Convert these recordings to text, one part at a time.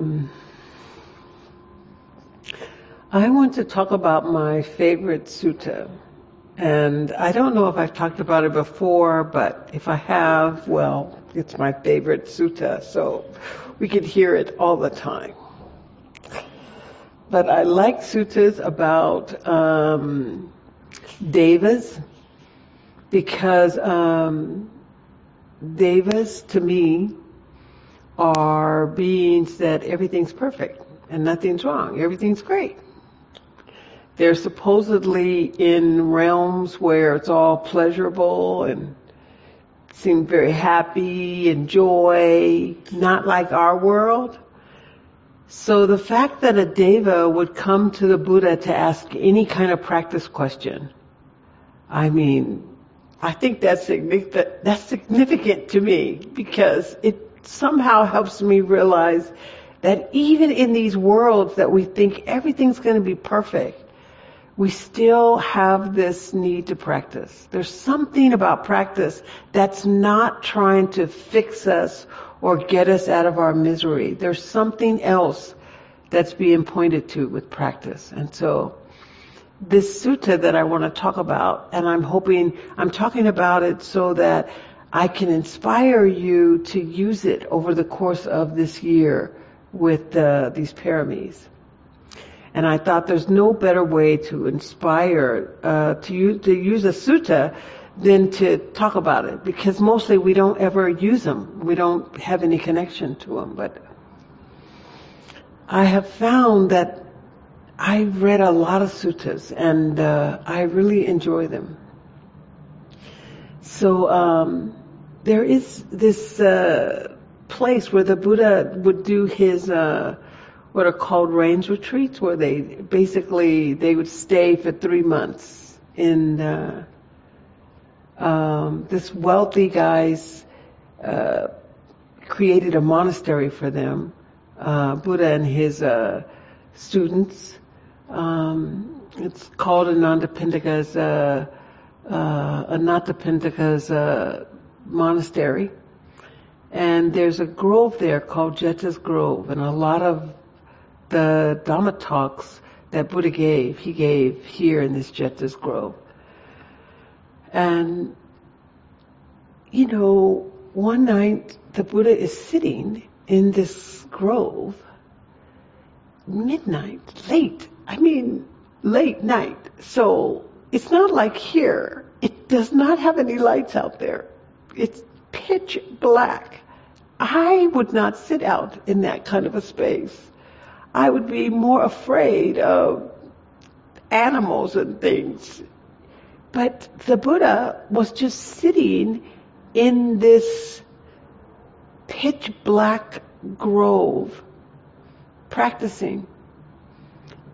Um, I want to talk about my favorite sutta. And I don't know if I've talked about it before, but if I have, well, it's my favorite sutta, so we could hear it all the time. But I like suttas about um, devas because um, devas, to me, are beings that everything's perfect and nothing's wrong. Everything's great. They're supposedly in realms where it's all pleasurable and seem very happy and joy, not like our world. So the fact that a deva would come to the Buddha to ask any kind of practice question, I mean, I think that's significant, that's significant to me because it somehow helps me realize that even in these worlds that we think everything's going to be perfect, we still have this need to practice. There's something about practice that's not trying to fix us or get us out of our misery. There's something else that's being pointed to with practice. And so this sutta that I want to talk about, and I'm hoping, I'm talking about it so that I can inspire you to use it over the course of this year with uh, these paramis. And I thought there's no better way to inspire, uh, to, use, to use a sutta than to talk about it because mostly we don't ever use them. We don't have any connection to them. But I have found that I've read a lot of suttas and uh, I really enjoy them. So um, there is this uh, place where the Buddha would do his uh, what are called rains retreats, where they basically they would stay for three months in uh, um, this wealthy guy's uh, created a monastery for them. Uh, Buddha and his uh, students. Um, it's called Anathapindika's uh, uh, Anathapindika's uh, monastery. And there's a grove there called Jeta's Grove, and a lot of the Dhamma talks that Buddha gave, he gave here in this Jeta's Grove. And, you know, one night the Buddha is sitting in this grove, midnight, late. I mean, late night. So it's not like here. It does not have any lights out there. It's pitch black. I would not sit out in that kind of a space. I would be more afraid of animals and things. But the Buddha was just sitting in this pitch black grove, practicing.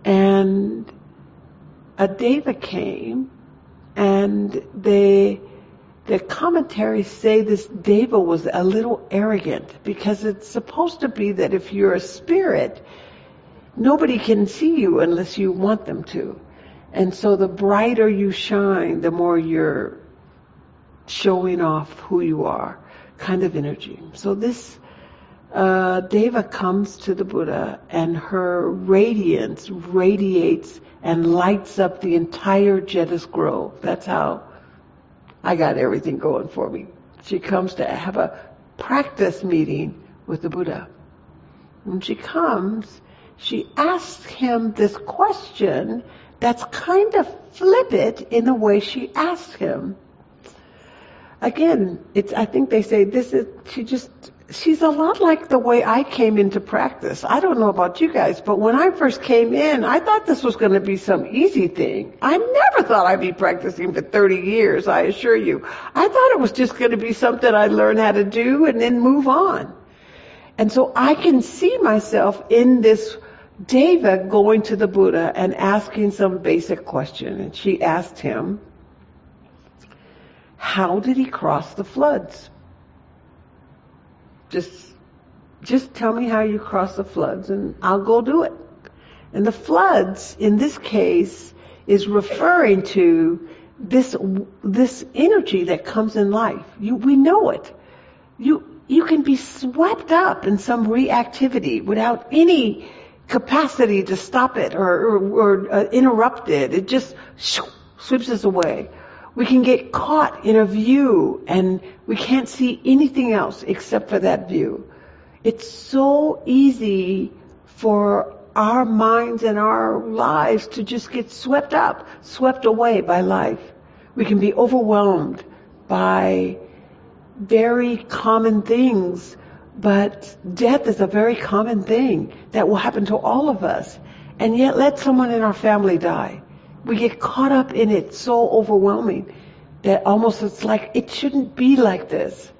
And a deva came and they the commentaries say this deva was a little arrogant because it's supposed to be that if you're a spirit, nobody can see you unless you want them to. And so the brighter you shine, the more you're showing off who you are, kind of energy. So this uh, Deva comes to the Buddha and her radiance radiates and lights up the entire Jeta's Grove. That's how I got everything going for me. She comes to have a practice meeting with the Buddha. When she comes, she asks him this question that's kind of flippant in the way she asks him. Again, it's, I think they say this is, she just, she's a lot like the way I came into practice. I don't know about you guys, but when I first came in, I thought this was going to be some easy thing. I never thought I'd be practicing for 30 years, I assure you. I thought it was just going to be something I'd learn how to do and then move on. And so I can see myself in this Deva going to the Buddha and asking some basic question. And she asked him, how did he cross the floods? Just, just tell me how you cross the floods and I'll go do it. And the floods, in this case, is referring to this, this energy that comes in life. You, we know it. You, you can be swept up in some reactivity without any capacity to stop it or, or, or uh, interrupt it. It just sweeps us away. We can get caught in a view and we can't see anything else except for that view. It's so easy for our minds and our lives to just get swept up, swept away by life. We can be overwhelmed by very common things, but death is a very common thing that will happen to all of us. And yet let someone in our family die. We get caught up in it so overwhelming that almost it's like it shouldn't be like this.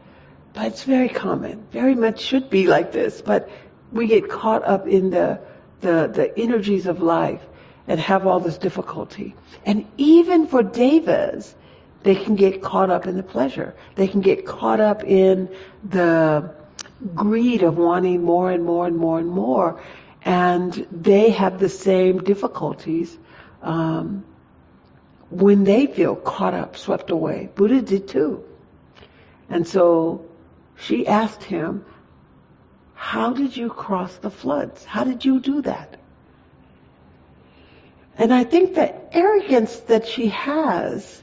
But it's very common. Very much should be like this. But we get caught up in the the, the energies of life and have all this difficulty. And even for devas, they can get caught up in the pleasure. They can get caught up in the greed of wanting more and more and more and more. And they have the same difficulties um, when they feel caught up, swept away. Buddha did too. And so she asked him, how did you cross the floods? How did you do that? And I think the arrogance that she has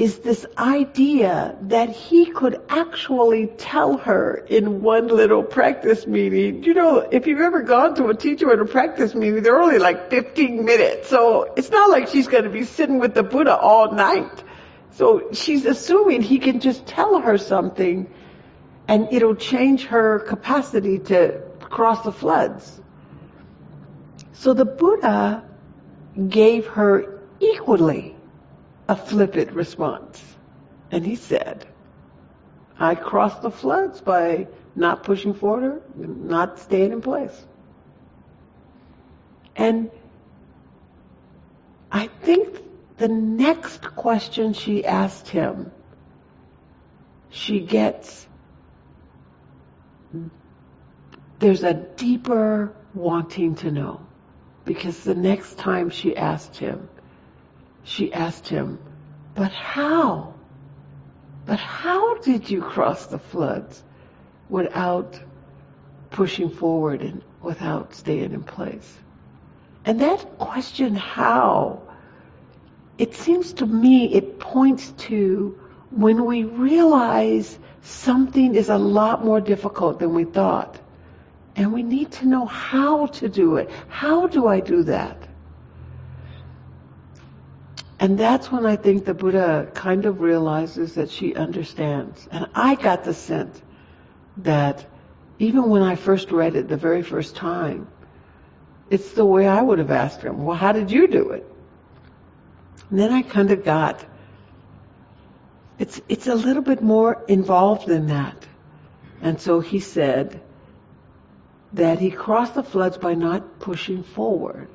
is this idea that he could actually tell her in one little practice meeting. You know, if you've ever gone to a teacher in a practice meeting, they're only like 15 minutes. So it's not like she's going to be sitting with the Buddha all night. So she's assuming he can just tell her something and it'll change her capacity to cross the floods. So the Buddha gave her equally a flippant response. And he said, I crossed the floods by not pushing forward, not staying in place. And I think the next question she asked him, she gets there's a deeper wanting to know. Because the next time she asked him, she asked him, but how? But how did you cross the floods without pushing forward and without staying in place? And that question, how, it seems to me it points to when we realize something is a lot more difficult than we thought. And we need to know how to do it. How do I do that? And that's when I think the Buddha kind of realizes that she understands. And I got the sense that even when I first read it the very first time, it's the way I would have asked him, well, how did you do it? And then I kind of got it's, it's a little bit more involved than that. And so he said that he crossed the floods by not pushing forward.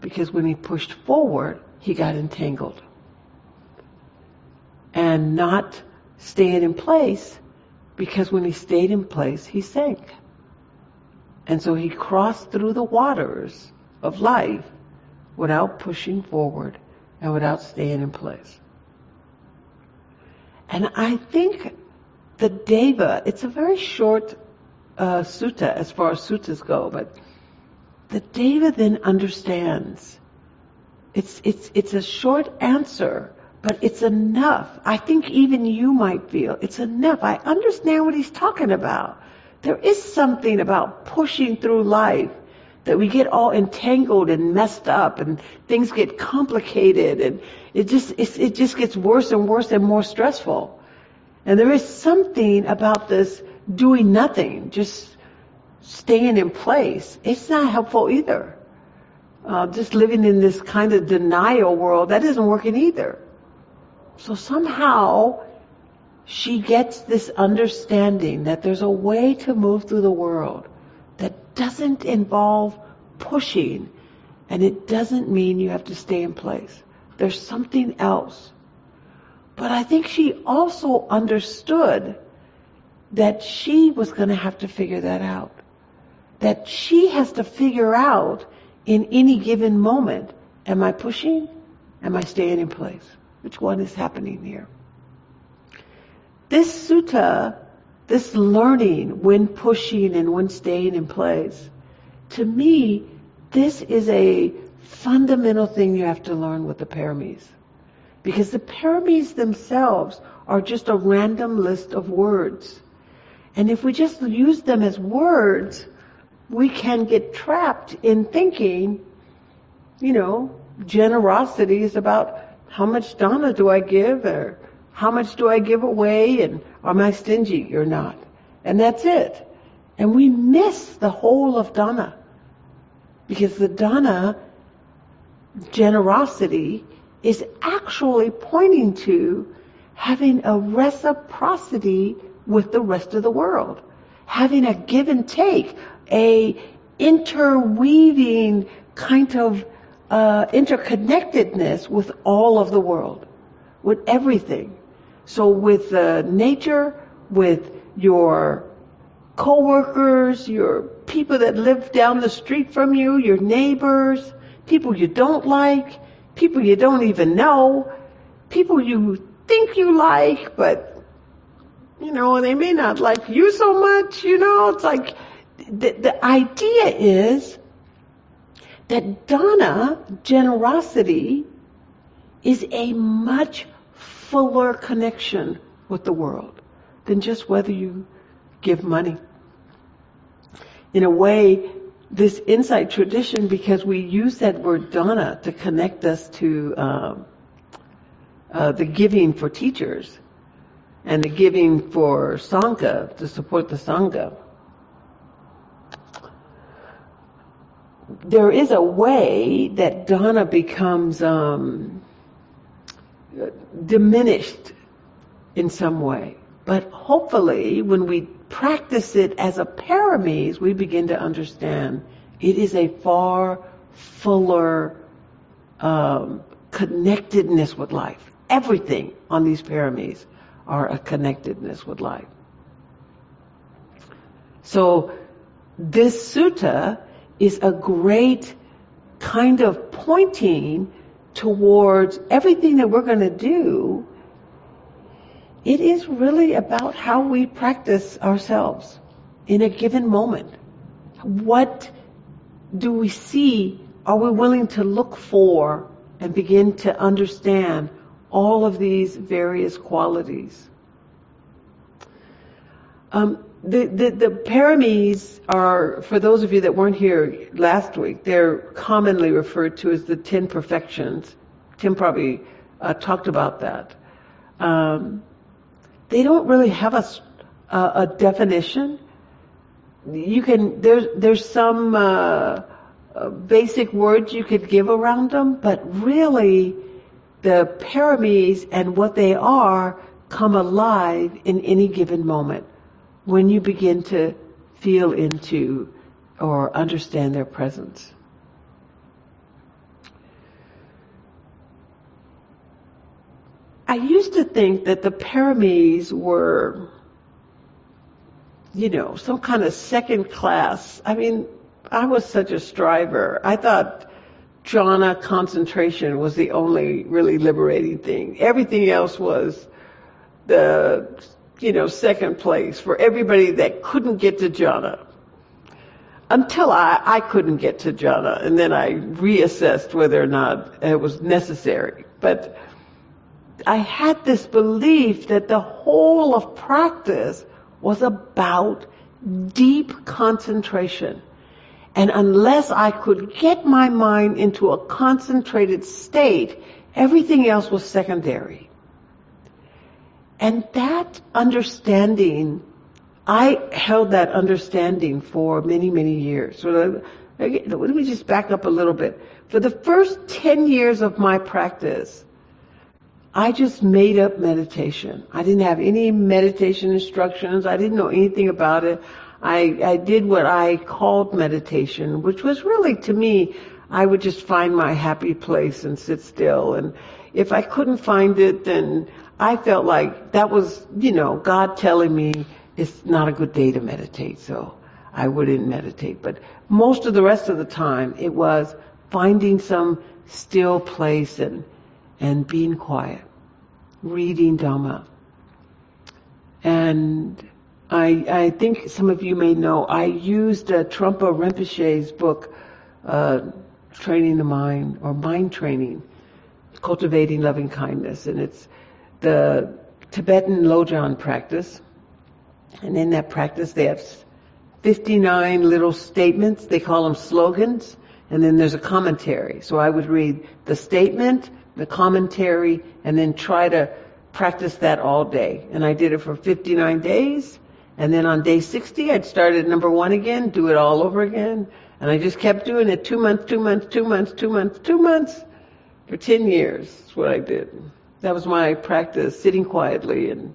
Because when he pushed forward, he got entangled. And not staying in place because when he stayed in place, he sank. And so he crossed through the waters of life without pushing forward and without staying in place. And I think the Deva, it's a very short uh, sutta as far as suttas go, but the Deva then understands. It's, it's, it's a short answer, but it's enough. I think even you might feel it's enough. I understand what he's talking about. There is something about pushing through life that we get all entangled and messed up and things get complicated and it just, it just gets worse and worse and more stressful. And there is something about this doing nothing, just staying in place. It's not helpful either. Uh, just living in this kind of denial world, that isn't working either. So somehow she gets this understanding that there's a way to move through the world that doesn't involve pushing and it doesn't mean you have to stay in place. There's something else. But I think she also understood that she was going to have to figure that out. That she has to figure out in any given moment, am I pushing? Am I staying in place? Which one is happening here? This sutta this learning when pushing and when staying in place. To me, this is a fundamental thing you have to learn with the paramis. Because the paramis themselves are just a random list of words. And if we just use them as words, we can get trapped in thinking, you know, generosity is about how much dana do I give or how much do I give away and am I stingy or not? And that's it. And we miss the whole of dana. Because the dana, generosity, is actually pointing to having a reciprocity with the rest of the world. Having a give and take, a interweaving kind of uh, interconnectedness with all of the world, with everything. So with uh, nature, with your coworkers, your people that live down the street from you, your neighbors, people you don't like, people you don't even know, people you think you like, but you know, they may not like you so much, you know, it's like the, the idea is that dana, generosity, is a much fuller connection with the world than just whether you give money. In a way, this insight tradition, because we use that word dana to connect us to um, uh, the giving for teachers and the giving for sangha to support the sangha. There is a way that dana becomes um, diminished in some way. But hopefully, when we practice it as a paramis, we begin to understand it is a far fuller um, connectedness with life. Everything on these paramis are a connectedness with life. So this sutta is a great kind of pointing towards everything that we're going to do. It is really about how we practice ourselves in a given moment. What do we see? Are we willing to look for and begin to understand all of these various qualities? Um, the, the, the paramis are, for those of you that weren't here last week, they're commonly referred to as the ten perfections. Tim probably uh, talked about that. Um, they don't really have a, a, a, definition. You can there's there's some uh, uh, basic words you could give around them, but really, the paramis and what they are come alive in any given moment when you begin to feel into or understand their presence. I used to think that the paramis were, you know, some kind of second class. I mean, I was such a striver. I thought jhana concentration was the only really liberating thing. Everything else was the you know, second place for everybody that couldn't get to jhana. Until I, I couldn't get to jhana, and then I reassessed whether or not it was necessary. But I had this belief that the whole of practice was about deep concentration. And unless I could get my mind into a concentrated state, everything else was secondary. And that understanding, I held that understanding for many, many years. So uh, let me just back up a little bit. For the first 10 years of my practice, I just made up meditation. I didn't have any meditation instructions. I didn't know anything about it. I, I did what I called meditation, which was really to me, I would just find my happy place and sit still. And if I couldn't find it, then I felt like that was, you know, God telling me it's not a good day to meditate, so I wouldn't meditate. But most of the rest of the time, it was finding some still place and, and being quiet, reading Dhamma. And I, I think some of you may know, I used uh, Trungpa Rinpoche's book, uh, Training the Mind, or Mind Training, Cultivating Loving Kindness. And it's the Tibetan Lojong practice. And in that practice, they have 59 little statements. They call them slogans. And then there's a commentary. So I would read the statement, the commentary, and then try to practice that all day. And I did it for 59 days. And then on day 60, I'd start at number one again, do it all over again. And I just kept doing it two months, two months, two months, two months, two months for 10 years. That's what I did. That was my practice, sitting quietly and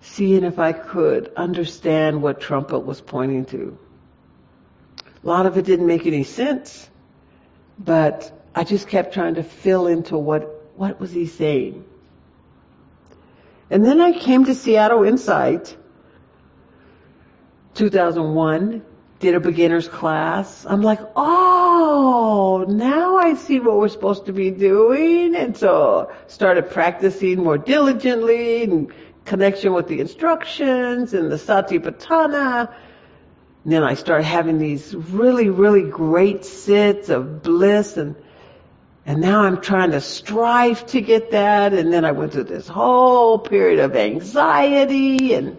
seeing if I could understand what Trungpa was pointing to. A lot of it didn't make any sense, but I just kept trying to fill into what, what was he saying. And then I came to Seattle Insight, 2001, did a beginner's class. I'm like, oh, now I see what we're supposed to be doing. And so started practicing more diligently in connection with the instructions and the Satipatthana. And then I started having these really, really great sits of bliss and and now I'm trying to strive to get that. And then I went through this whole period of anxiety and,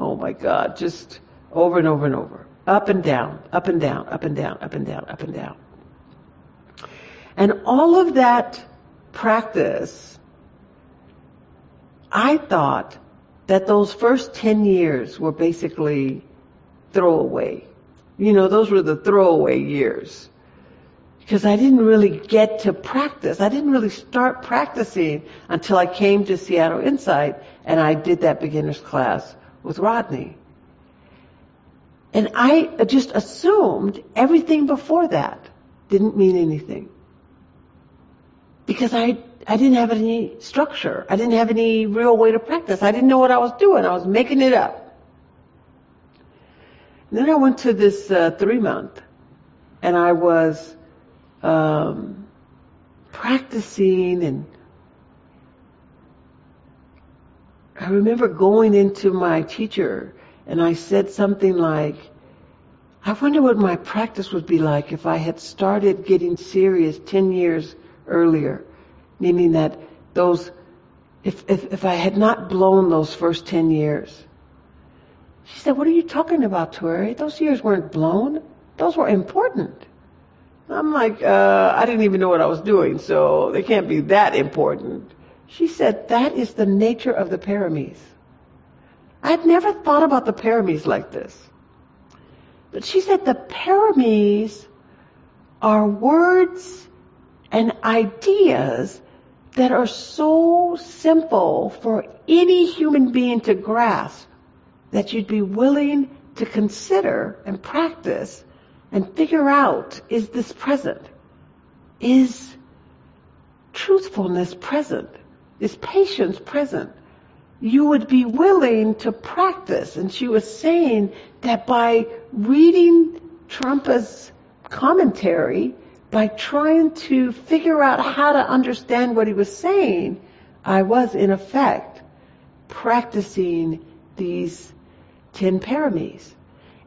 oh my God, just over and over and over. Up and down, up and down, up and down, up and down, up and down. And all of that practice, I thought that those first 10 years were basically throwaway. You know, those were the throwaway years because I didn't really get to practice. I didn't really start practicing until I came to Seattle Insight and I did that beginner's class with Rodney. And I just assumed everything before that didn't mean anything. Because I, I didn't have any structure. I didn't have any real way to practice. I didn't know what I was doing. I was making it up. And then I went to this uh, three month and I was um, practicing and I remember going into my teacher and I said something like, I wonder what my practice would be like if I had started getting serious 10 years earlier. Meaning that those, if, if, if I had not blown those first 10 years. She said, what are you talking about, Tuere? Those years weren't blown. Those were important. I'm like, uh, I didn't even know what I was doing, so they can't be that important. She said, that is the nature of the paramis. I'd never thought about the paramis like this. But she said the paramis are words and ideas that are so simple for any human being to grasp that you'd be willing to consider and practice and figure out, is this present? Is truthfulness present? Is patience present? You would be willing to practice. And she was saying that by reading Trungpa's commentary, by trying to figure out how to understand what he was saying, I was in effect practicing these ten paramis.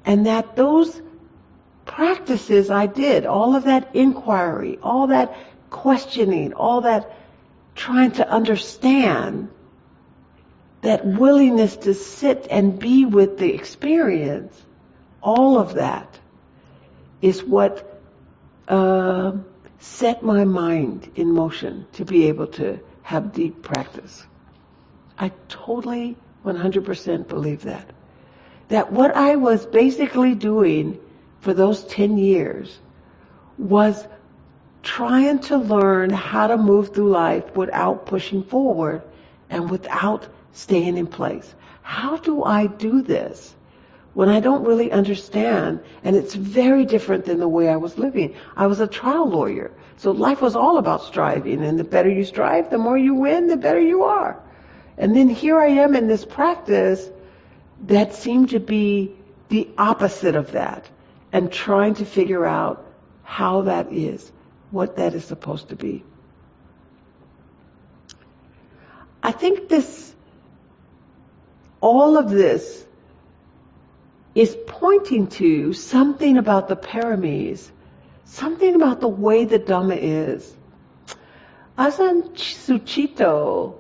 And that those practices I did, all of that inquiry, all that questioning, all that trying to understand, that willingness to sit and be with the experience, all of that is what uh, set my mind in motion to be able to have deep practice. I totally 100% believe that. That what I was basically doing for those 10 years was trying to learn how to move through life without pushing forward and without staying in place. How do I do this when I don't really understand? And it's very different than the way I was living. I was a trial lawyer. So life was all about striving. And the better you strive, the more you win, the better you are. And then here I am in this practice that seemed to be the opposite of that and trying to figure out how that is, what that is supposed to be. I think this all of this is pointing to something about the paramis, something about the way the Dhamma is. Ajahn Sucitto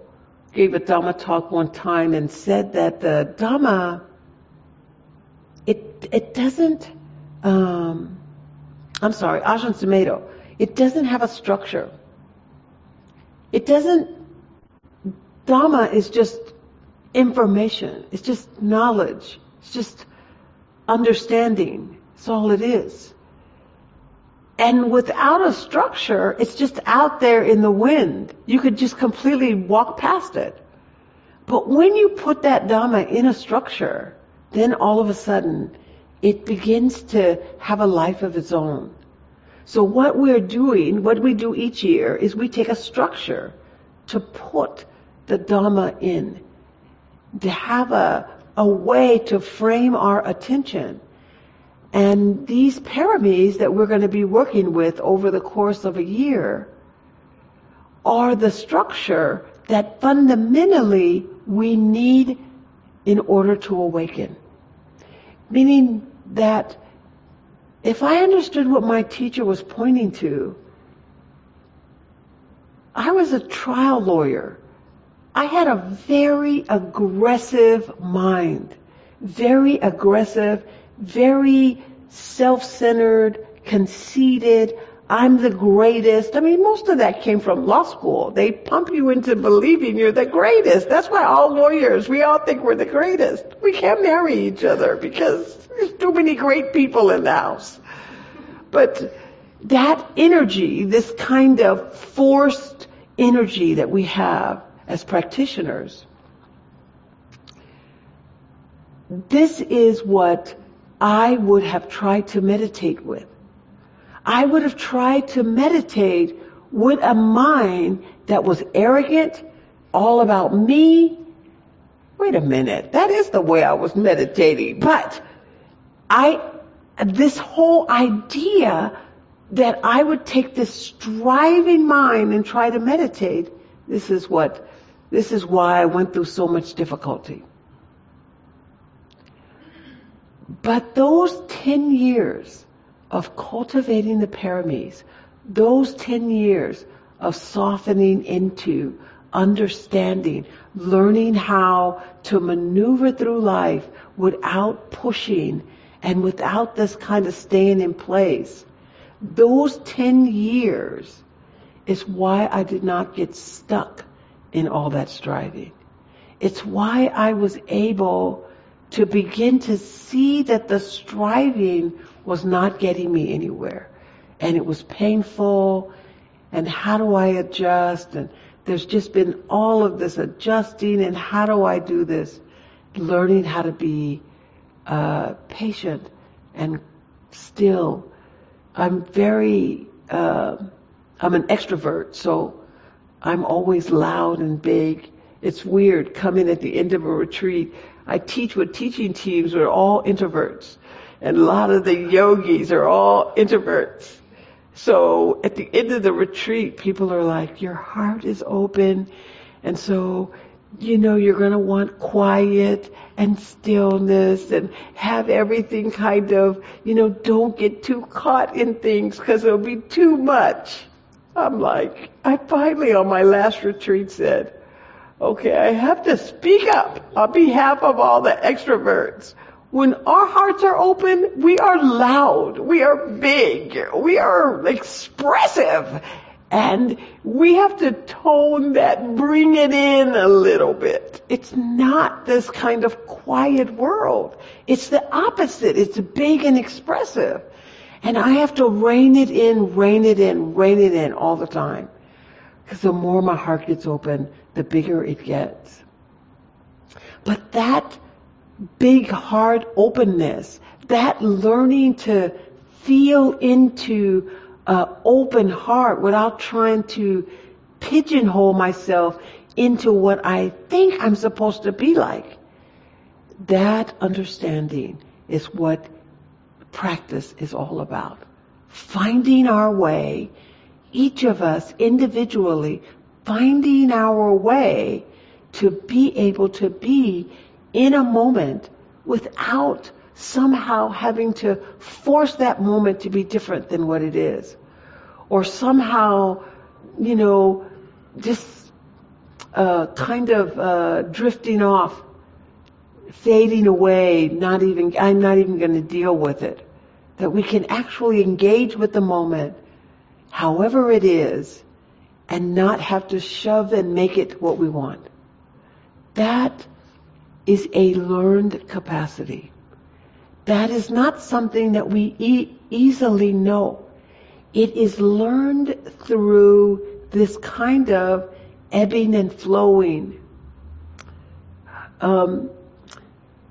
gave a Dhamma talk one time and said that the Dhamma, it, it doesn't, um, I'm sorry, Ajahn Sumedho, it doesn't have a structure. It doesn't, Dhamma is just information. It's just knowledge. It's just understanding. It's all it is. And without a structure, it's just out there in the wind. You could just completely walk past it. But when you put that Dhamma in a structure, then all of a sudden, it begins to have a life of its own. So what we're doing, what we do each year, is we take a structure to put the Dhamma in, to have a, a way to frame our attention. And these paramis that we're going to be working with over the course of a year are the structure that fundamentally we need in order to awaken. Meaning that if I understood what my teacher was pointing to, I was a trial lawyer. I had a very aggressive mind, very aggressive, very self-centered, conceited. I'm the greatest. I mean, most of that came from law school. They pump you into believing you're the greatest. That's why all lawyers, we all think we're the greatest. We can't marry each other because there's too many great people in the house. But that energy, this kind of forced energy that we have as practitioners, this is what I would have tried to meditate with. I would have tried to meditate with a mind that was arrogant, all about me. Wait a minute, that is the way I was meditating. But I, this whole idea that I would take this striving mind and try to meditate, this is what, this is why I went through so much difficulty. But those 10 years of cultivating the paramis, those 10 years of softening into understanding, learning how to maneuver through life without pushing and without this kind of staying in place. Those 10 years is why I did not get stuck in all that striving. It's why I was able to begin to see that the striving was not getting me anywhere. And it was painful. And how do I adjust? And there's just been all of this adjusting. And how do I do this? Learning how to be uh, patient and still. I'm very, uh, I'm an extrovert, so I'm always loud and big. It's weird coming at the end of a retreat I teach with teaching teams who are all introverts. And a lot of the yogis are all introverts. So at the end of the retreat, people are like, your heart is open. And so, you know, you're going to want quiet and stillness and have everything kind of, you know, don't get too caught in things because it'll be too much. I'm like, I finally on my last retreat said, Okay, I have to speak up on behalf of all the extroverts. When our hearts are open, we are loud, we are big, we are expressive, and we have to tone that, bring it in a little bit. It's not this kind of quiet world. It's the opposite. It's big and expressive. And I have to rein it in, rein it in, rein it in all the time. Because the more my heart gets open, the bigger it gets. But that big heart openness, that learning to feel into an open heart without trying to pigeonhole myself into what I think I'm supposed to be like. That understanding is what practice is all about. Finding our way each of us individually finding our way to be able to be in a moment without somehow having to force that moment to be different than what it is. Or somehow, you know, just uh, kind of uh, drifting off, fading away, not even, I'm not even going to deal with it. That we can actually engage with the moment, however it is, and not have to shove and make it what we want. That is a learned capacity. That is not something that we e- easily know. It is learned through this kind of ebbing and flowing. Um,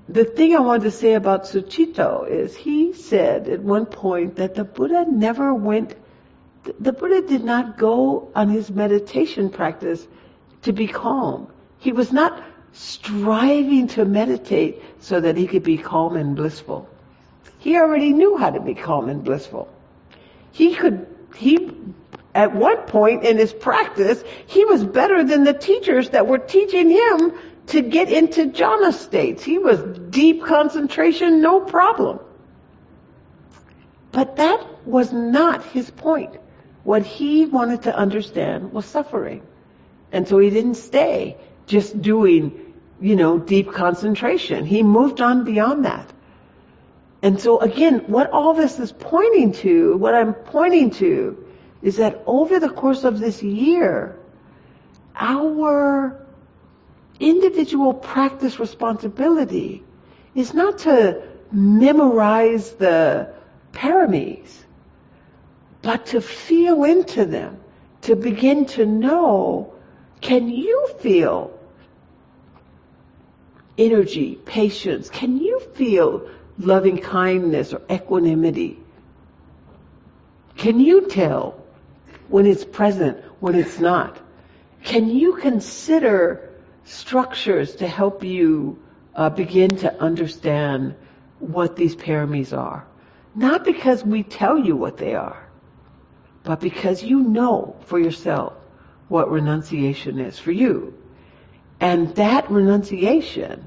the thing I wanted to say about Sucitto is he said at one point that the Buddha never went, the Buddha did not go on his meditation practice to be calm. He was not striving to meditate so that he could be calm and blissful. He already knew how to be calm and blissful. He could, he, at one point in his practice, he was better than the teachers that were teaching him to get into jhana states. He was deep concentration, no problem. But that was not his point. What he wanted to understand was suffering. And so he didn't stay just doing, you know, deep concentration. He moved on beyond that. And so again, what all this is pointing to, what I'm pointing to, is that over the course of this year, our individual practice responsibility is not to memorize the paramis, but to feel into them, to begin to know, can you feel energy, patience? Can you feel loving kindness or equanimity? Can you tell when it's present, when it's not? Can you consider structures to help you uh, begin to understand what these paramis are? Not because we tell you what they are, but because you know for yourself what renunciation is for you. And that renunciation,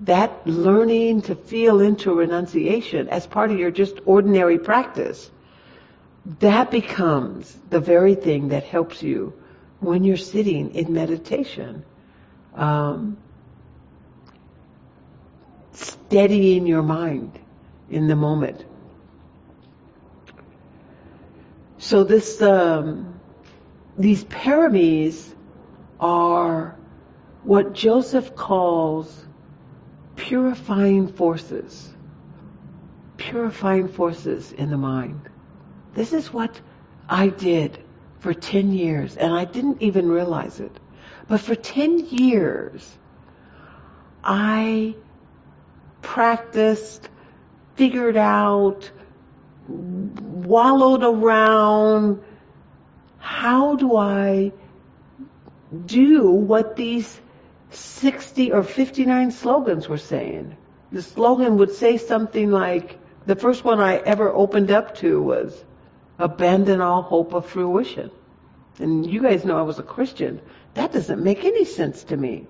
that learning to feel into renunciation as part of your just ordinary practice, that becomes the very thing that helps you when you're sitting in meditation. Um, steadying your mind in the moment. So this, um, these paramis are what Joseph calls purifying forces. Purifying forces in the mind. This is what I did for 10 years, and I didn't even realize it. But for 10 years, I practiced, figured out, wallowed around, how do I do what these 60 or 59 slogans were saying? The slogan would say something like, the first one I ever opened up to was, abandon all hope of fruition. And you guys know I was a Christian. That doesn't make any sense to me.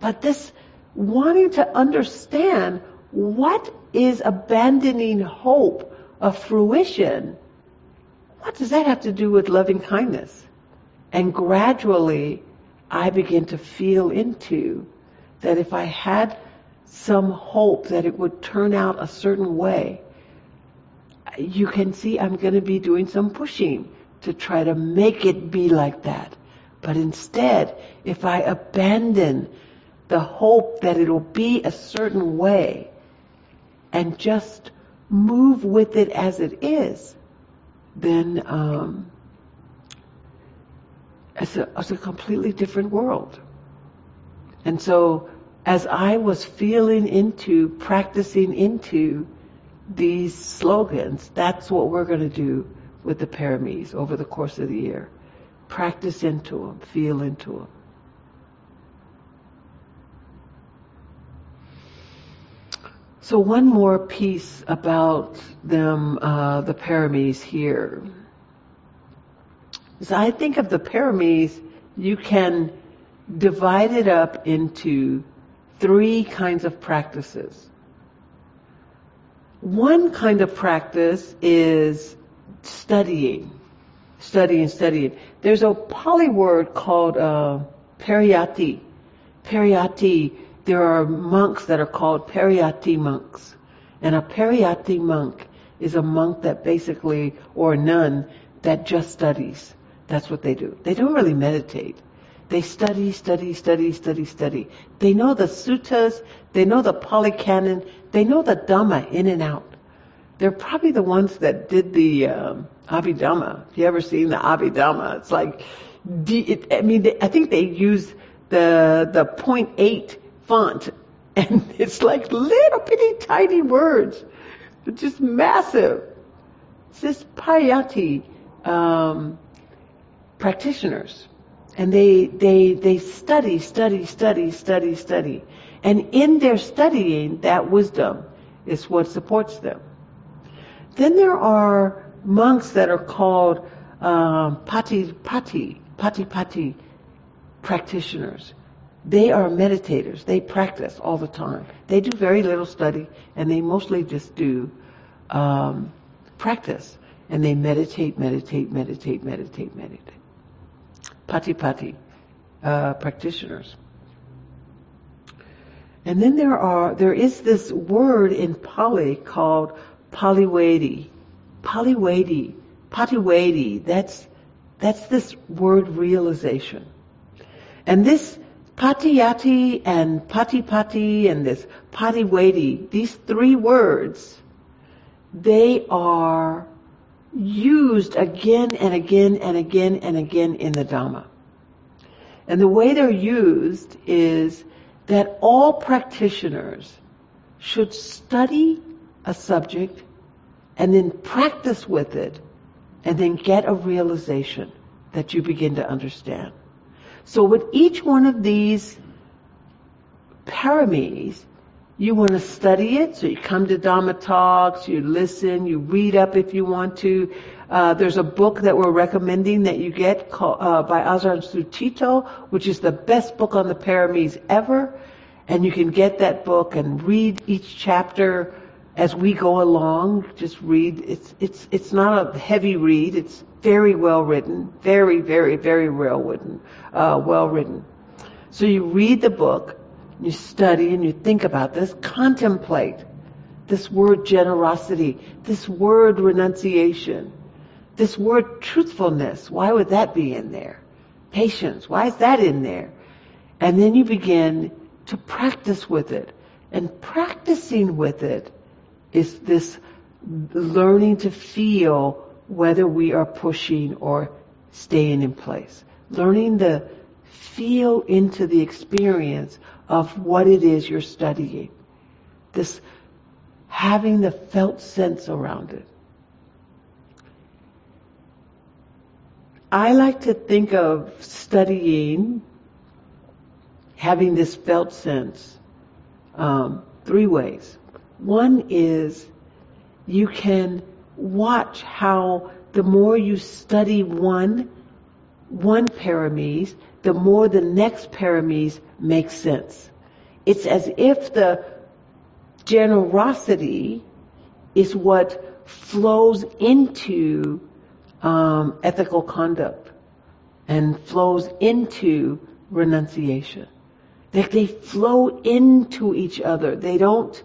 But this wanting to understand what is abandoning hope of fruition, what does that have to do with loving kindness? And gradually, I begin to feel into that if I had some hope that it would turn out a certain way, you can see I'm going to be doing some pushing to try to make it be like that. But instead, if I abandon the hope that it'll be a certain way and just move with it as it is, then um, it's, a, it's a completely different world. And so, as I was feeling into, practicing into these slogans, that's what we're going to do with the paramis over the course of the year. Practice into them, feel into them. So one more piece about them, uh, the paramis here. As I think of the paramis, you can divide it up into three kinds of practices. One kind of practice is studying, studying, studying. There's a Pali word called uh, pariyatti. Pariyatti, there are monks that are called pariyatti monks. And a pariyatti monk is a monk that basically, or nun, that just studies. That's what they do. They don't really meditate. They study, study, study, study, study. They know the suttas, they know the Pali Canon, they know the Dhamma in and out. They're probably the ones that did the um, Abhidhamma. Have you ever seen the Abhidhamma? It's like, it, I mean, they, I think they use the the point eight font, and it's like little bitty tiny words, They're just massive. It's this Pariyatti um, practitioners and they, they, they study, study, study, study, study. And in their studying, that wisdom is what supports them. Then there are monks that are called um, pati pati, pati pati practitioners. They are meditators. They practice all the time. They do very little study, and they mostly just do um, practice. And they meditate, meditate, meditate, meditate, meditate patipati uh, practitioners. And then there are there is this word in Pali called Paliwedi. Paliwedi. Patiwedi. That's that's this word realization. And this Patiyati and Patipati and this Patiwedi, these three words, they are used again and again and again and again in the Dhamma. And the way they're used is that all practitioners should study a subject and then practice with it and then get a realization that you begin to understand. So with each one of these paramis, you want to study it, so you come to Dhamma talks, you listen, you read up if you want to. Uh, there's a book that we're recommending that you get called, uh, by Ajahn Sucitto, which is the best book on the paramis ever. And you can get that book and read each chapter as we go along. Just read. It's it's it's not a heavy read. It's very well written, very very very well written, uh, well written. So you read the book you study and you think about this, contemplate this word generosity, this word renunciation, this word truthfulness. Why would that be in there? Patience. Why is that in there? And then you begin to practice with it. And practicing with it is this learning to feel whether we are pushing or staying in place. Learning to feel into the experience of what it is you're studying. This having the felt sense around it. I like to think of studying, having this felt sense, um, three ways. One is you can watch how the more you study one, one paramis, the more the next paramis makes sense. It's as if the generosity is what flows into um, ethical conduct and flows into renunciation. That they flow into each other. They don't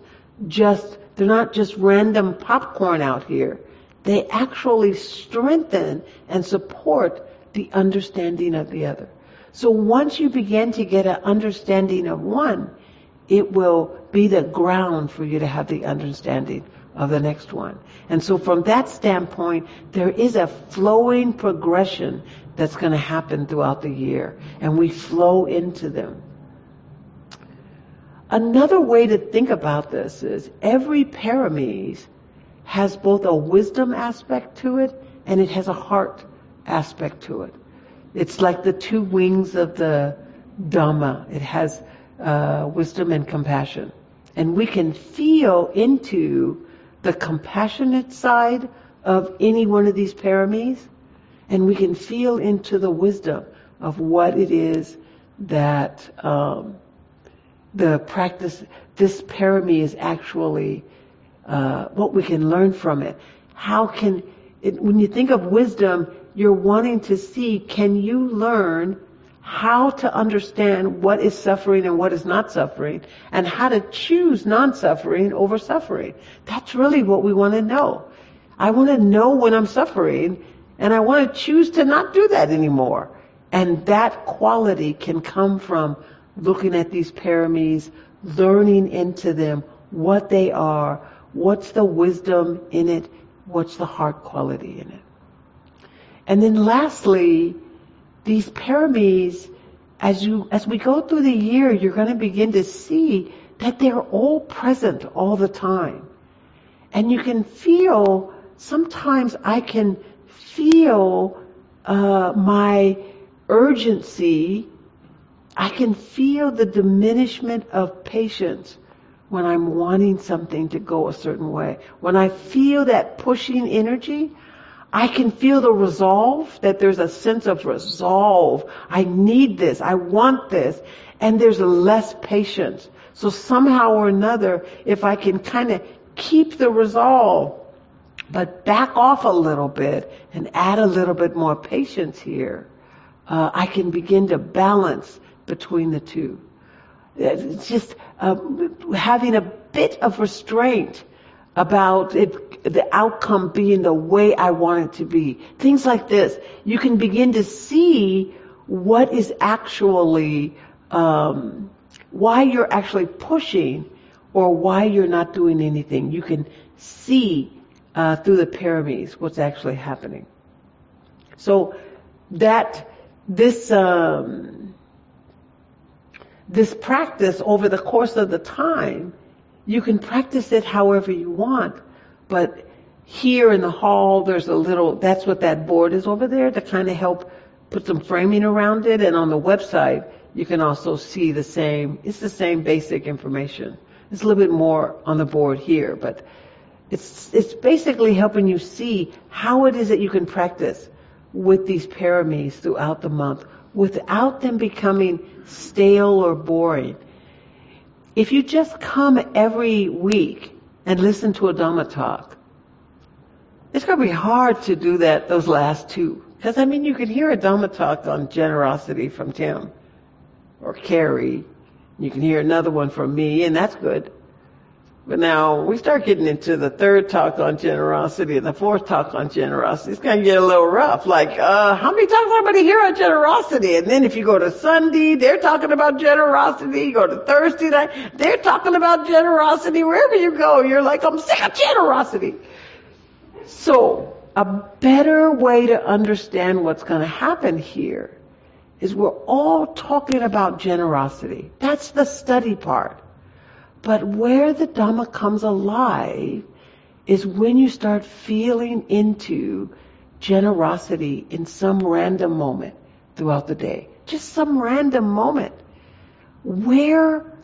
just, they're not just random popcorn out here. They actually strengthen and support the understanding of the other. So once you begin to get an understanding of one, it will be the ground for you to have the understanding of the next one. And so from that standpoint, there is a flowing progression that's going to happen throughout the year. And we flow into them. Another way to think about this is every paramis has both a wisdom aspect to it and it has a heart aspect to it. It's like the two wings of the Dhamma. It has uh, wisdom and compassion. And we can feel into the compassionate side of any one of these paramis, and we can feel into the wisdom of what it is that um, the practice, this parami is actually uh, what we can learn from it. How can, it, when you think of wisdom, you're wanting to see, can you learn how to understand what is suffering and what is not suffering, and how to choose non-suffering over suffering. That's really what we want to know. I want to know when I'm suffering, and I want to choose to not do that anymore. And that quality can come from looking at these paramis, learning into them what they are, what's the wisdom in it, what's the heart quality in it. And then lastly, these paramis, as you, as we go through the year, you're going to begin to see that they're all present all the time. And you can feel, sometimes I can feel uh, my urgency. I can feel the diminishment of patience when I'm wanting something to go a certain way. When I feel that pushing energy, I can feel the resolve, that there's a sense of resolve. I need this. I want this. And there's less patience. So somehow or another, if I can kind of keep the resolve, but back off a little bit and add a little bit more patience here, uh, I can begin to balance between the two. It's just uh, having a bit of restraint about it, the outcome being the way I want it to be. Things like this. You can begin to see what is actually, um, why you're actually pushing or why you're not doing anything. You can see uh, through the paramis what's actually happening. So that this um, this practice over the course of the time you can practice it however you want, but here in the hall, there's a little, that's what that board is over there to kind of help put some framing around it. And on the website, you can also see the same, it's the same basic information. It's a little bit more on the board here, but it's, it's basically helping you see how it is that you can practice with these paramis throughout the month without them becoming stale or boring. If you just come every week and listen to a Dhamma talk, it's going to be hard to do that those last two. Because, I mean, you can hear a Dhamma talk on generosity from Tim or Keri. You can hear another one from me, and that's good. But now we start getting into the third talk on generosity and the fourth talk on generosity. It's going to get a little rough. Like, uh, how many talks am I going to hear on generosity? And then if you go to Sunday, they're talking about generosity. You go to Thursday night, they're talking about generosity. Wherever you go, you're like, I'm sick of generosity. So, a better way to understand what's going to happen here is we're all talking about generosity. That's the study part. But where the Dhamma comes alive is when you start feeling into generosity in some random moment throughout the day. Just some random moment. Where,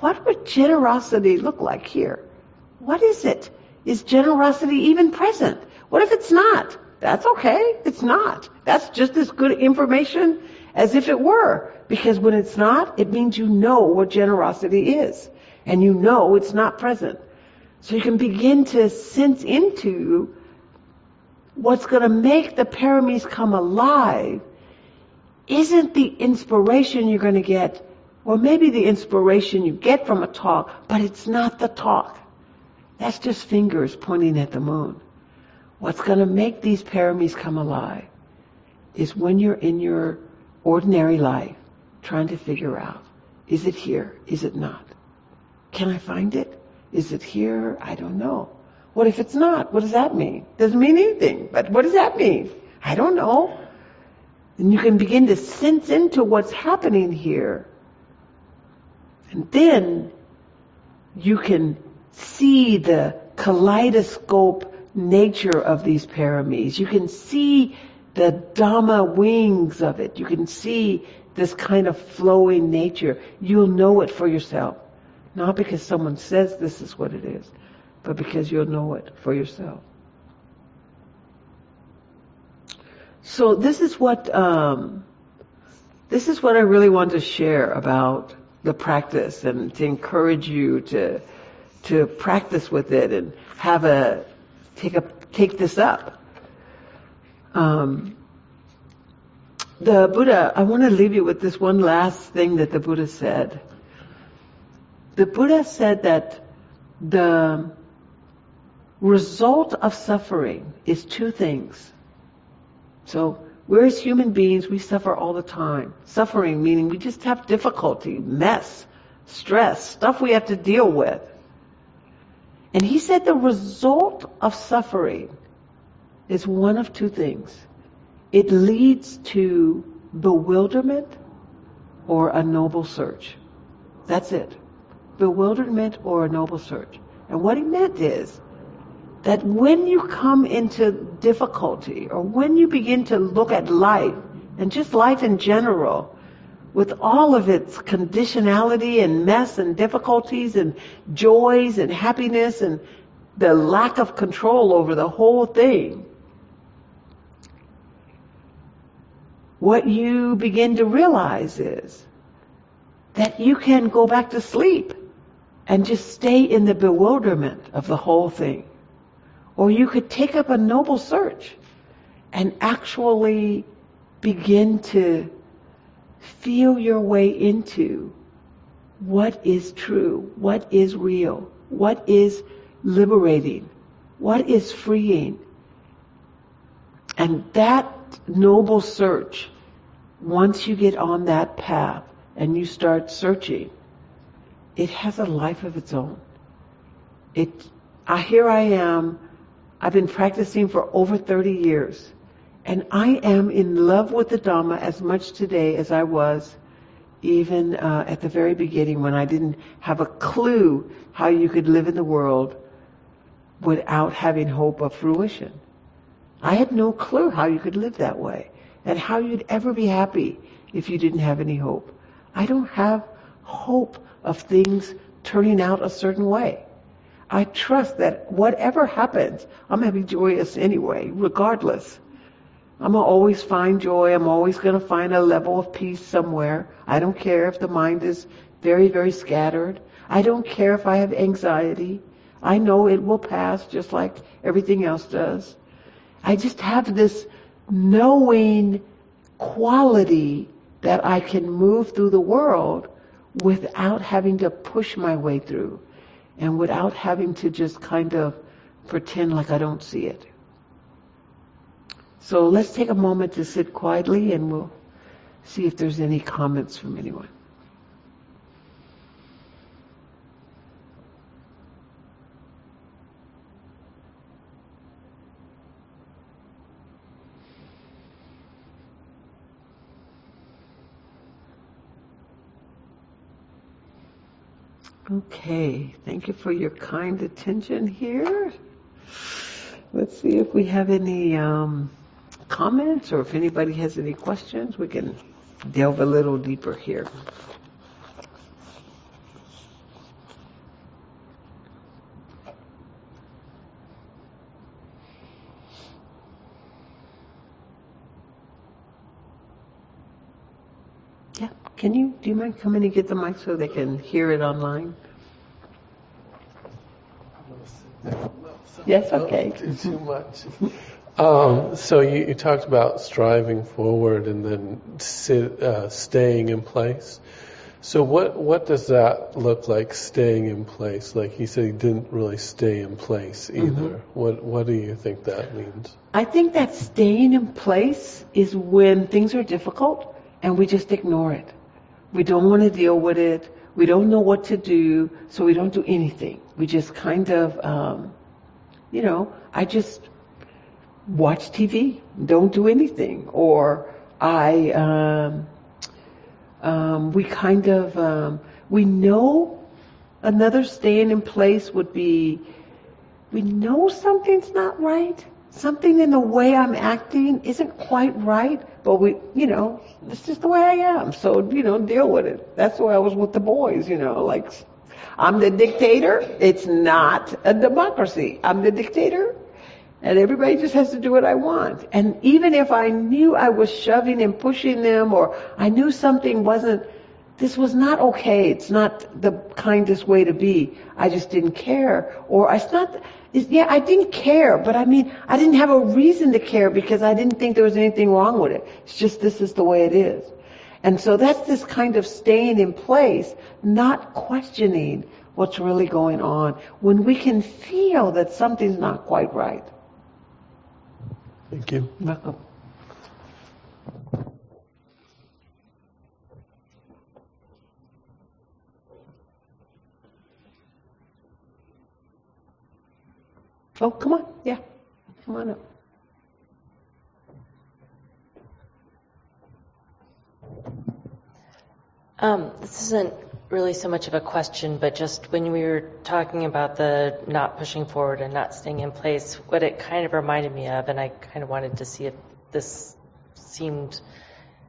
what would generosity look like here? What is it? Is generosity even present? What if it's not? That's okay. It's not. That's just as good information as if it were. Because when it's not, it means you know what generosity is and you know it's not present. So you can begin to sense into what's going to make the paramis come alive isn't the inspiration you're going to get, or maybe the inspiration you get from a talk, but it's not the talk. That's just fingers pointing at the moon. What's going to make these paramis come alive is when you're in your ordinary life trying to figure out, is it here? Is it not? Can I find it? Is it here? I don't know. What if it's not? What does that mean? Doesn't mean anything. But what does that mean? I don't know. And you can begin to sense into what's happening here. And then you can see the kaleidoscope nature of these paramis. You can see the Dhamma wings of it. You can see this kind of flowing nature. You'll know it for yourself. Not because someone says this is what it is, but because you'll know it for yourself. So this is what um, this is what I really want to share about the practice and to encourage you to to practice with it and have a take a take this up. Um, the Buddha, I want to leave you with this one last thing that the Buddha said. The Buddha said that the result of suffering is two things. So we're as human beings, we suffer all the time. Suffering meaning we just have difficulty, mess, stress, stuff we have to deal with. And he said the result of suffering is one of two things. It leads to bewilderment or a noble search. That's it. Bewilderment or a noble search. And what he meant is that when you come into difficulty or when you begin to look at life and just life in general with all of its conditionality and mess and difficulties and joys and happiness and the lack of control over the whole thing, what you begin to realize is that you can go back to sleep and just stay in the bewilderment of the whole thing. Or you could take up a noble search and actually begin to feel your way into what is true, what is real, what is liberating, what is freeing. And that noble search, once you get on that path and you start searching, it has a life of its own. It, I, here I am I've been practicing for over 30 years. And I am in love with the Dhamma as much today as I was even uh, at the very beginning when I didn't have a clue how you could live in the world without having hope of fruition. I had no clue how you could live that way and how you'd ever be happy if you didn't have any hope. I don't have hope of things turning out a certain way. I trust that whatever happens, I'm going to be joyous anyway, regardless. I'm going to always find joy. I'm always going to find a level of peace somewhere. I don't care if the mind is very, very scattered. I don't care if I have anxiety. I know it will pass just like everything else does. I just have this knowing quality that I can move through the world without having to push my way through and without having to just kind of pretend like I don't see it. So let's take a moment to sit quietly and we'll see if there's any comments from anyone. Okay, thank you for your kind attention here. Let's see if we have any um, comments or if anybody has any questions, we can delve a little deeper here. Can you, do you mind coming and get the mic so they can hear it online? Yes, okay. Too much. Um, so you, you, talked about striving forward and then sit, uh, staying in place. So what what does that look like? Staying in place, like he said, he didn't really stay in place either. Mm-hmm. What what do you think that means? I think that staying in place is when things are difficult and we just ignore it. We don't want to deal with it. We don't know what to do, so we don't do anything. We just kind of, um, you know, I just watch TV, don't do anything, or I, um, um, we kind of, um, we know another staying in place would be, we know something's not right, something in the way I'm acting isn't quite right, but we, you know, this is the way I am. So, you know, deal with it. That's the way I was with the boys, you know, like, I'm the dictator. It's not a democracy. I'm the dictator. And everybody just has to do what I want. And even if I knew I was shoving and pushing them or I knew something wasn't this was not okay. It's not the kindest way to be. I just didn't care. Or it's not, it's, yeah, I didn't care, but I mean, I didn't have a reason to care because I didn't think there was anything wrong with it. It's just this is the way it is. And so that's this kind of staying in place, not questioning what's really going on when we can feel that something's not quite right. Thank you. Welcome. Oh, come on. Yeah. Come on up. Um, this isn't really so much of a question, but just when we were talking about the not pushing forward and not staying in place, what it kind of reminded me of, and I kind of wanted to see if this seemed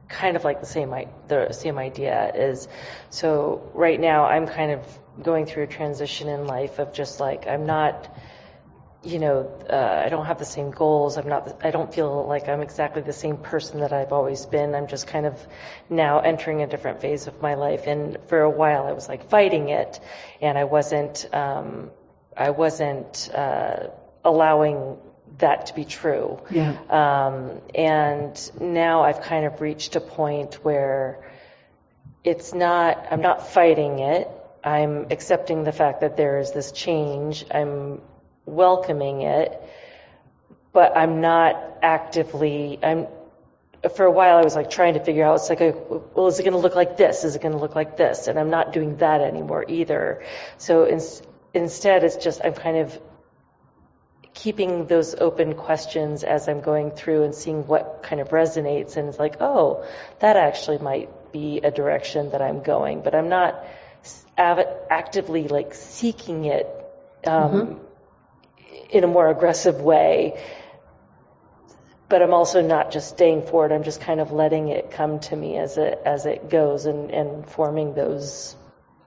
kind of like the same the same idea is so right now I'm kind of going through a transition in life of just like I'm not you know, uh, I don't have the same goals. I'm not, I don't feel like I'm exactly the same person that I've always been. I'm just kind of now entering a different phase of my life. And for a while I was like fighting it and I wasn't, um, I wasn't, uh, allowing that to be true. Yeah. Um, and now I've kind of reached a point where it's not, I'm not fighting it. I'm accepting the fact that there is this change. I'm welcoming it, but I'm not actively, I'm, for a while I was like trying to figure out, it's like, a, well, is it going to look like this? Is it going to look like this? And I'm not doing that anymore either. So in, instead it's just, I'm kind of keeping those open questions as I'm going through and seeing what kind of resonates and it's like, oh, that actually might be a direction that I'm going, but I'm not actively like seeking it um, mm-hmm in a more aggressive way. But I'm also not just staying for it. I'm just kind of letting it come to me as it as it goes and, and forming those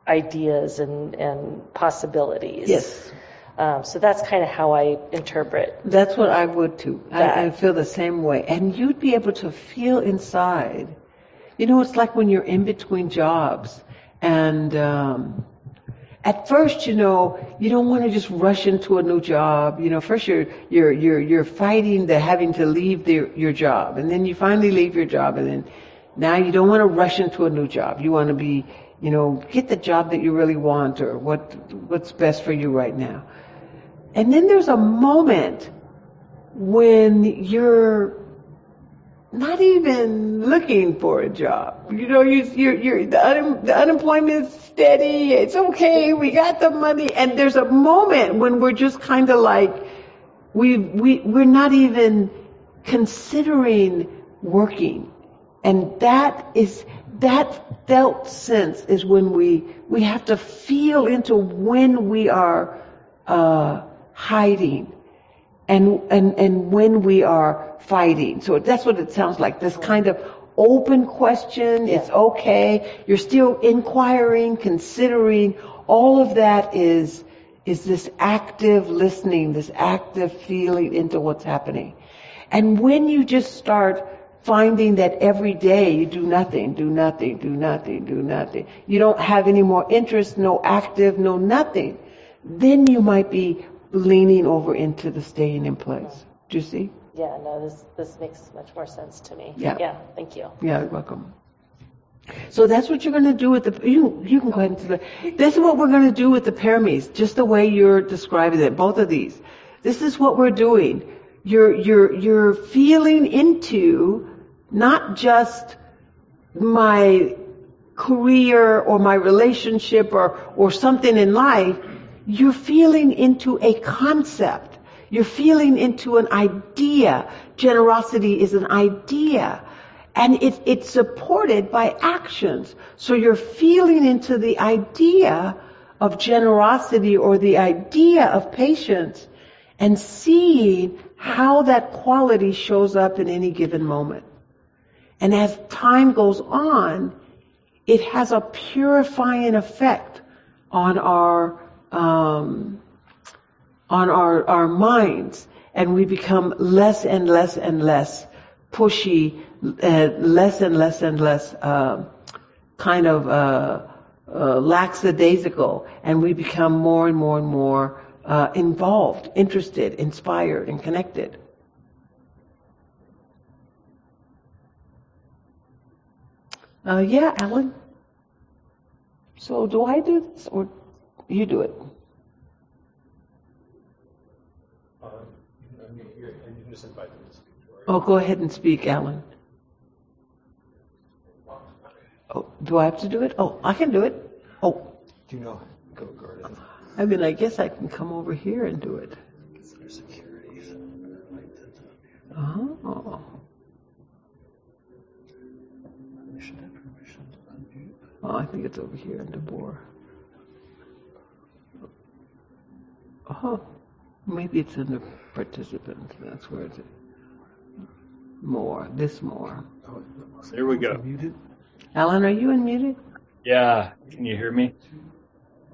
ideas and, and possibilities. Yes. Um, so that's kind of how I interpret. That's what I would too. I, I, feel the same way. And you'd be able to feel inside. You know, it's like when you're in between jobs and um, at first, you know, you don't want to just rush into a new job. You know, first you're you're you're you're fighting the having to leave the, your job, and then you finally leave your job, and then now you don't want to rush into a new job. You want to be, you know, get the job that you really want or what what's best for you right now. And then there's a moment when you're not even looking for a job. You know, you, you're, you're, the, un, the unemployment is steady. It's okay. We got the money. And there's a moment when we're just kind of like, we, we, we're not even considering working. And that is, that felt sense is when we, we have to feel into when we are, uh, hiding and, and, and when we are fighting. So that's what it sounds like. This kind of open question. Yeah. It's okay. You're still inquiring, considering. All of that is, is this active listening, this active feeling into what's happening. And when you just start finding that every day you do nothing, do nothing, do nothing, do nothing, you don't have any more interest, no active, no nothing, then you might be leaning over into the staying in place. Do you see? Yeah, no, this this makes much more sense to me. Yeah. Yeah, thank you. Yeah, you're welcome. So that's what you're going to do with the, you, you can go ahead and do This is what we're going to do with the paramis, just the way you're describing it, both of these. This is what we're doing. You're, you're, you're feeling into not just my career or my relationship or, or something in life, you're feeling into a concept. You're feeling into an idea. Generosity is an idea. And it, it's supported by actions. So you're feeling into the idea of generosity or the idea of patience and seeing how that quality shows up in any given moment. And as time goes on, it has a purifying effect on our um, on our, our minds and we become less and less and less pushy, uh, less and less and less uh, kind of uh, uh, lackadaisical, and we become more and more and more uh, involved, interested, inspired, and connected. Uh, yeah, Alan. So do I do this or you do it? Oh, go ahead and speak, Alan. Oh, do I have to do it? Oh, I can do it. Oh, Do you know? Go, go right. I mean, I guess I can come over here and do it. Oh. Oh, I think it's over here in the board. Oh, maybe it's in the participants. That's where it's more. This more. There we go. Muted? Alan, are you unmuted? Yeah, can you hear me?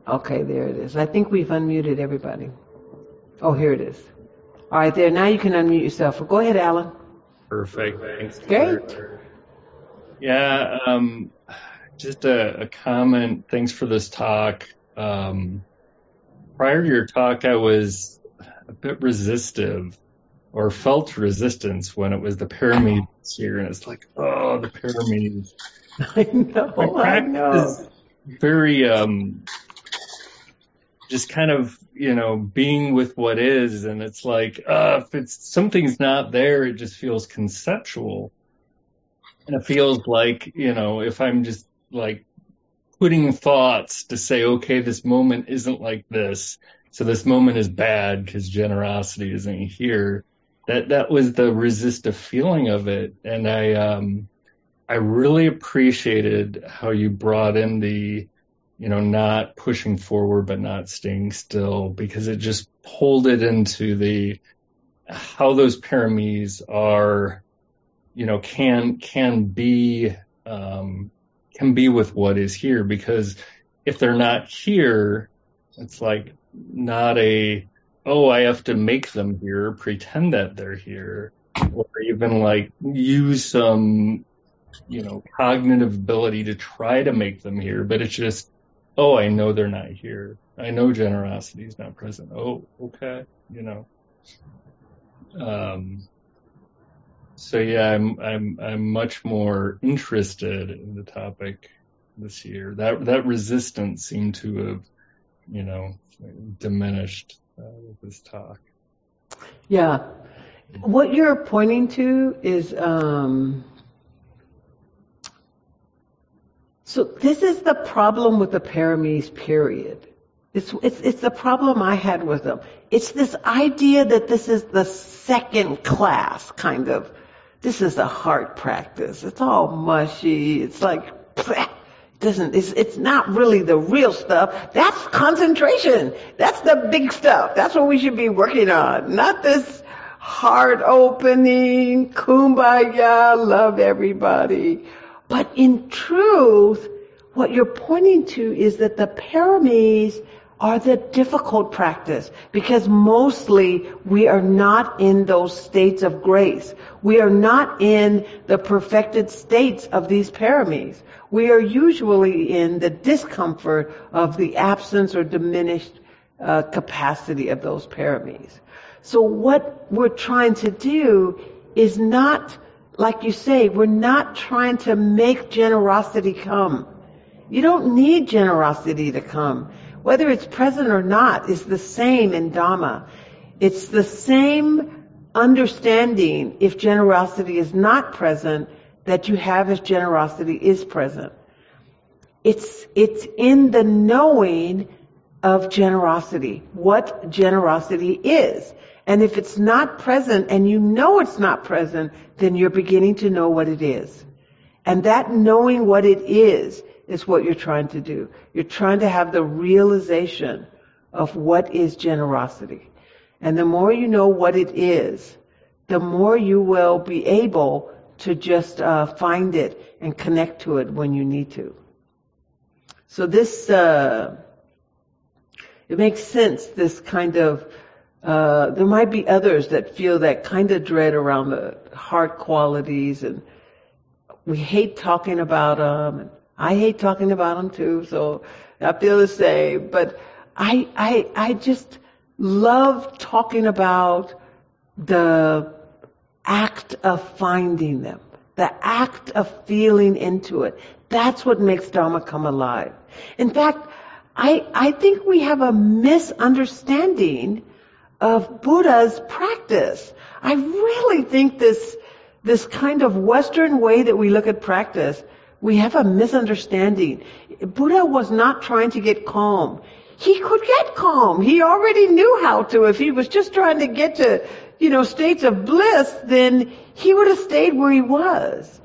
Okay, there it is. I think we've unmuted everybody. Oh, here it is. All right, there. Now you can unmute yourself. Go ahead, Alan. Perfect. Thanks. Great. Yeah, um, just a, a comment. Thanks for this talk. Um, prior to your talk, I was a bit resistive or felt resistance when it was the paramis here, and it's like, oh, the pyramids. I know. I know. is very um just kind of you know being with what is and it's like uh if it's something's not there it just feels conceptual and it feels like you know if i'm just like putting thoughts to say okay this moment isn't like this so this moment is bad because generosity isn't here. That that was the resistive feeling of it and i um I really appreciated how you brought in the, you know, not pushing forward but not staying still because it just pulled it into the how those paramis are, you know, can can be um, can be with what is here because if they're not here, it's like not a oh I have to make them here, pretend that they're here, or even like use some you know, cognitive ability to try to make them here, but it's just, oh, I know they're not here. I know generosity is not present. Oh, okay, you know. Um, so yeah, I'm I'm I'm much more interested in the topic this year. That that resistance seemed to have, you know, diminished uh, with this talk. Yeah. What you're pointing to is, um, so this is the problem with the paramis, period. It's, it's, it's the problem I had with them. It's this idea that this is the second class kind of, this is a heart practice. It's all mushy. It's like, doesn't, it's, it's not really the real stuff. That's concentration. That's the big stuff. That's what we should be working on. Not this heart opening, kumbaya, love everybody. But in truth, what you're pointing to is that the paramis are the difficult practice because mostly we are not in those states of grace. We are not in the perfected states of these paramis. We are usually in the discomfort of the absence or diminished uh, capacity of those paramis. So what we're trying to do is not, like you say, we're not trying to make generosity come. You don't need generosity to come. Whether it's present or not is the same in Dhamma. It's the same understanding if generosity is not present that you have if generosity is present. It's, it's in the knowing of generosity, what generosity is. And if it's not present and you know it's not present, then you're beginning to know what it is. And that knowing what it is is what you're trying to do. You're trying to have the realization of what is generosity. And the more you know what it is, the more you will be able to just uh, find it and connect to it when you need to. So this, uh, it makes sense, this kind of, uh, there might be others that feel that kind of dread around the heart qualities and we hate talking about them. And I hate talking about them too, so I feel the same. But I, I, I just love talking about the act of finding them, the act of feeling into it. That's what makes Dharma come alive. In fact, I, I think we have a misunderstanding of Buddha's practice. I really think this, this kind of Western way that we look at practice, we have a misunderstanding. Buddha was not trying to get calm. He could get calm. He already knew how to. If he was just trying to get to, you know, states of bliss, then he would have stayed where he was.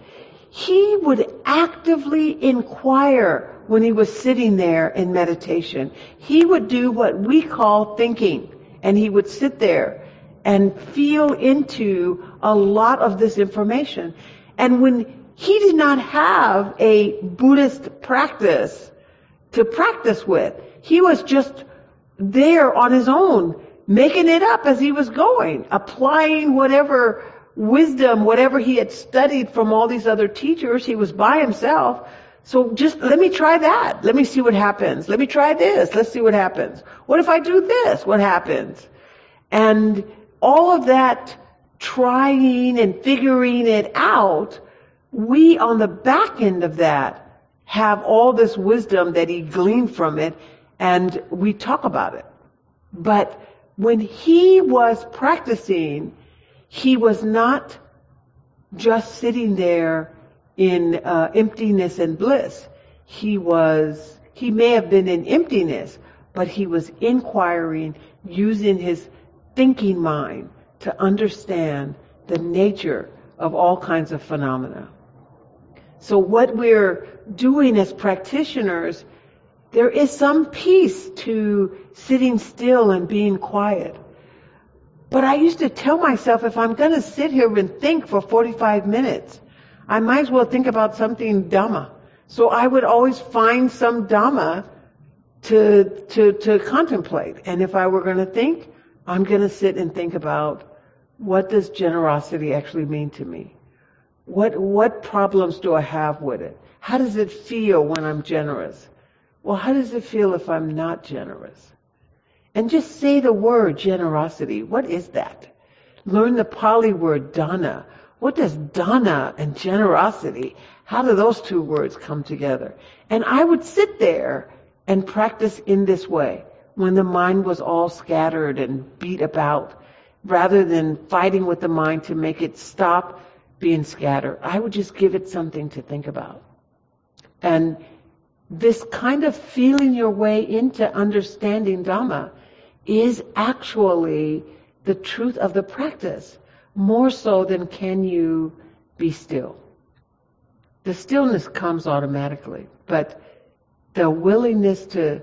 He would actively inquire when he was sitting there in meditation. He would do what we call thinking. And he would sit there and feel into a lot of this information. And when he did not have a Buddhist practice to practice with, he was just there on his own, making it up as he was going, applying whatever wisdom, whatever he had studied from all these other teachers. He was by himself. So just let me try that. Let me see what happens. Let me try this. Let's see what happens. What if I do this? What happens? And all of that trying and figuring it out, we on the back end of that have all this wisdom that he gleaned from it and we talk about it. But when he was practicing, he was not just sitting there in uh, emptiness and bliss. He was, he may have been in emptiness, but he was inquiring, using his thinking mind to understand the nature of all kinds of phenomena. So what we're doing as practitioners, there is some peace to sitting still and being quiet. But I used to tell myself if I'm going to sit here and think for 45 minutes, I might as well think about something Dhamma. So I would always find some Dhamma to, to, to contemplate. And if I were going to think, I'm going to sit and think about what does generosity actually mean to me? What, what problems do I have with it? How does it feel when I'm generous? Well, how does it feel if I'm not generous? And just say the word generosity. What is that? Learn the Pali word dana. What does dana and generosity, how do those two words come together? And I would sit there and practice in this way when the mind was all scattered and beat about, rather than fighting with the mind to make it stop being scattered. I would just give it something to think about. And this kind of feeling your way into understanding Dhamma is actually the truth of the practice, more so than can you be still. The stillness comes automatically, but the willingness to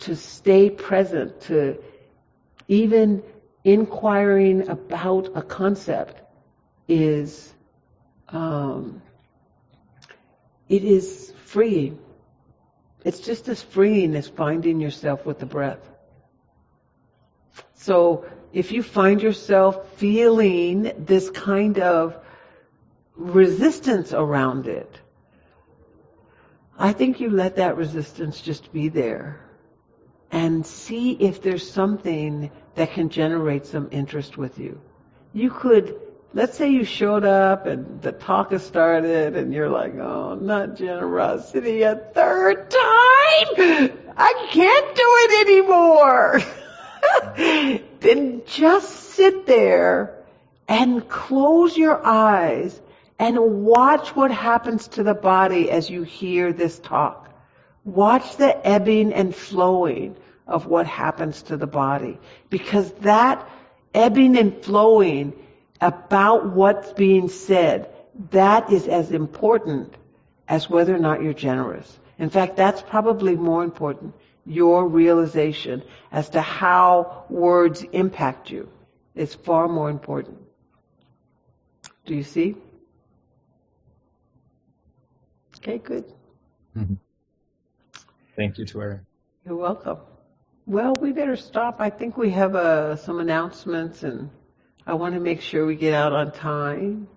to stay present, to even inquiring about a concept is um, it is freeing. It's just as freeing as finding yourself with the breath. So if you find yourself feeling this kind of resistance around it, I think you let that resistance just be there and see if there's something that can generate some interest with you. You could, let's say you showed up and the talk has started and you're like, oh, not generosity a third time! I can't do it anymore! then just sit there and close your eyes and watch what happens to the body as you hear this talk. Watch the ebbing and flowing of what happens to the body. Because that ebbing and flowing about what's being said, that is as important as whether or not you're generous. In fact, that's probably more important. Your realization as to how words impact you is far more important. Do you see? Okay, good. Mm-hmm. Thank you, Tuere. You're welcome. Well, we better stop. I think we have uh, some announcements, and I want to make sure we get out on time.